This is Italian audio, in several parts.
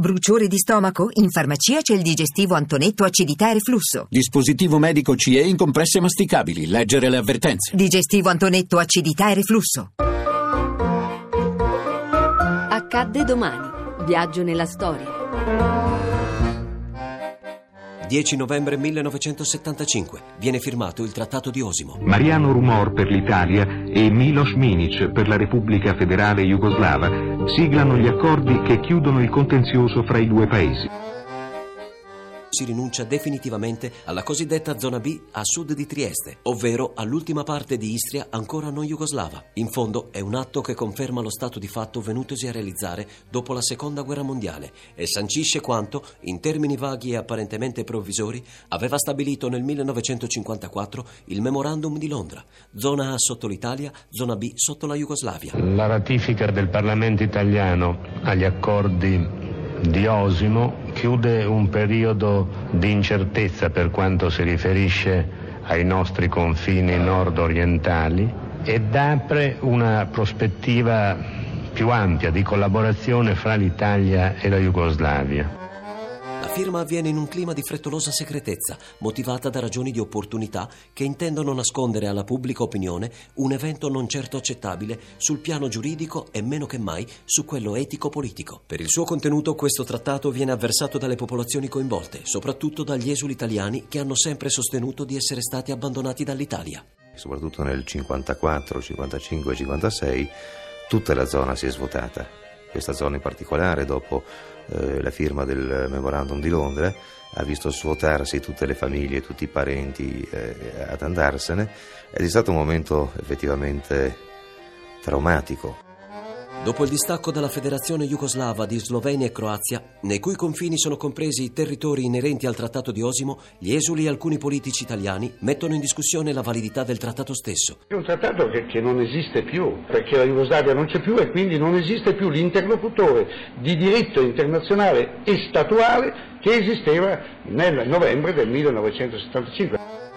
Bruciore di stomaco? In farmacia c'è il digestivo Antonetto acidità e reflusso. Dispositivo medico CE in compresse masticabili. Leggere le avvertenze. Digestivo Antonetto acidità e reflusso. Accadde domani. Viaggio nella storia. 10 novembre 1975 viene firmato il Trattato di Osimo. Mariano Rumor per l'Italia e Milos Minic per la Repubblica Federale Jugoslava siglano gli accordi che chiudono il contenzioso fra i due paesi si rinuncia definitivamente alla cosiddetta zona B a sud di Trieste, ovvero all'ultima parte di Istria ancora non jugoslava. In fondo è un atto che conferma lo stato di fatto venutosi a realizzare dopo la seconda guerra mondiale e sancisce quanto, in termini vaghi e apparentemente provvisori, aveva stabilito nel 1954 il Memorandum di Londra, zona A sotto l'Italia, zona B sotto la Jugoslavia. La ratifica del Parlamento italiano agli accordi di Osimo chiude un periodo di incertezza per quanto si riferisce ai nostri confini nord-orientali ed apre una prospettiva più ampia di collaborazione fra l'Italia e la Jugoslavia firma avviene in un clima di frettolosa segretezza, motivata da ragioni di opportunità che intendono nascondere alla pubblica opinione un evento non certo accettabile sul piano giuridico e meno che mai su quello etico-politico. Per il suo contenuto questo trattato viene avversato dalle popolazioni coinvolte, soprattutto dagli esuli italiani che hanno sempre sostenuto di essere stati abbandonati dall'Italia. Soprattutto nel 54, 55 56 tutta la zona si è svuotata. Questa zona in particolare dopo eh, la firma del memorandum di Londra, ha visto svuotarsi tutte le famiglie, tutti i parenti eh, ad andarsene ed è stato un momento effettivamente traumatico. Dopo il distacco dalla Federazione Jugoslava di Slovenia e Croazia, nei cui confini sono compresi i territori inerenti al Trattato di Osimo, gli esuli e alcuni politici italiani mettono in discussione la validità del trattato stesso. È un trattato che, che non esiste più, perché la Jugoslavia non c'è più e quindi non esiste più l'interlocutore di diritto internazionale e statuale che esisteva nel novembre del 1975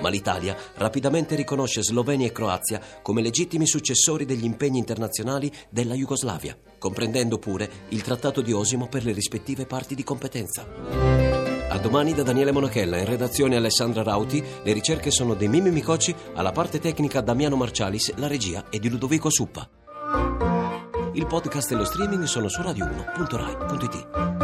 ma l'Italia rapidamente riconosce Slovenia e Croazia come legittimi successori degli impegni internazionali della Jugoslavia, comprendendo pure il Trattato di Osimo per le rispettive parti di competenza. A domani da Daniele Monachella, in redazione Alessandra Rauti, le ricerche sono di Mimmi Micocci, alla parte tecnica Damiano Marcialis, la regia è di Ludovico Suppa. Il podcast e lo streaming sono su radio1.rai.it.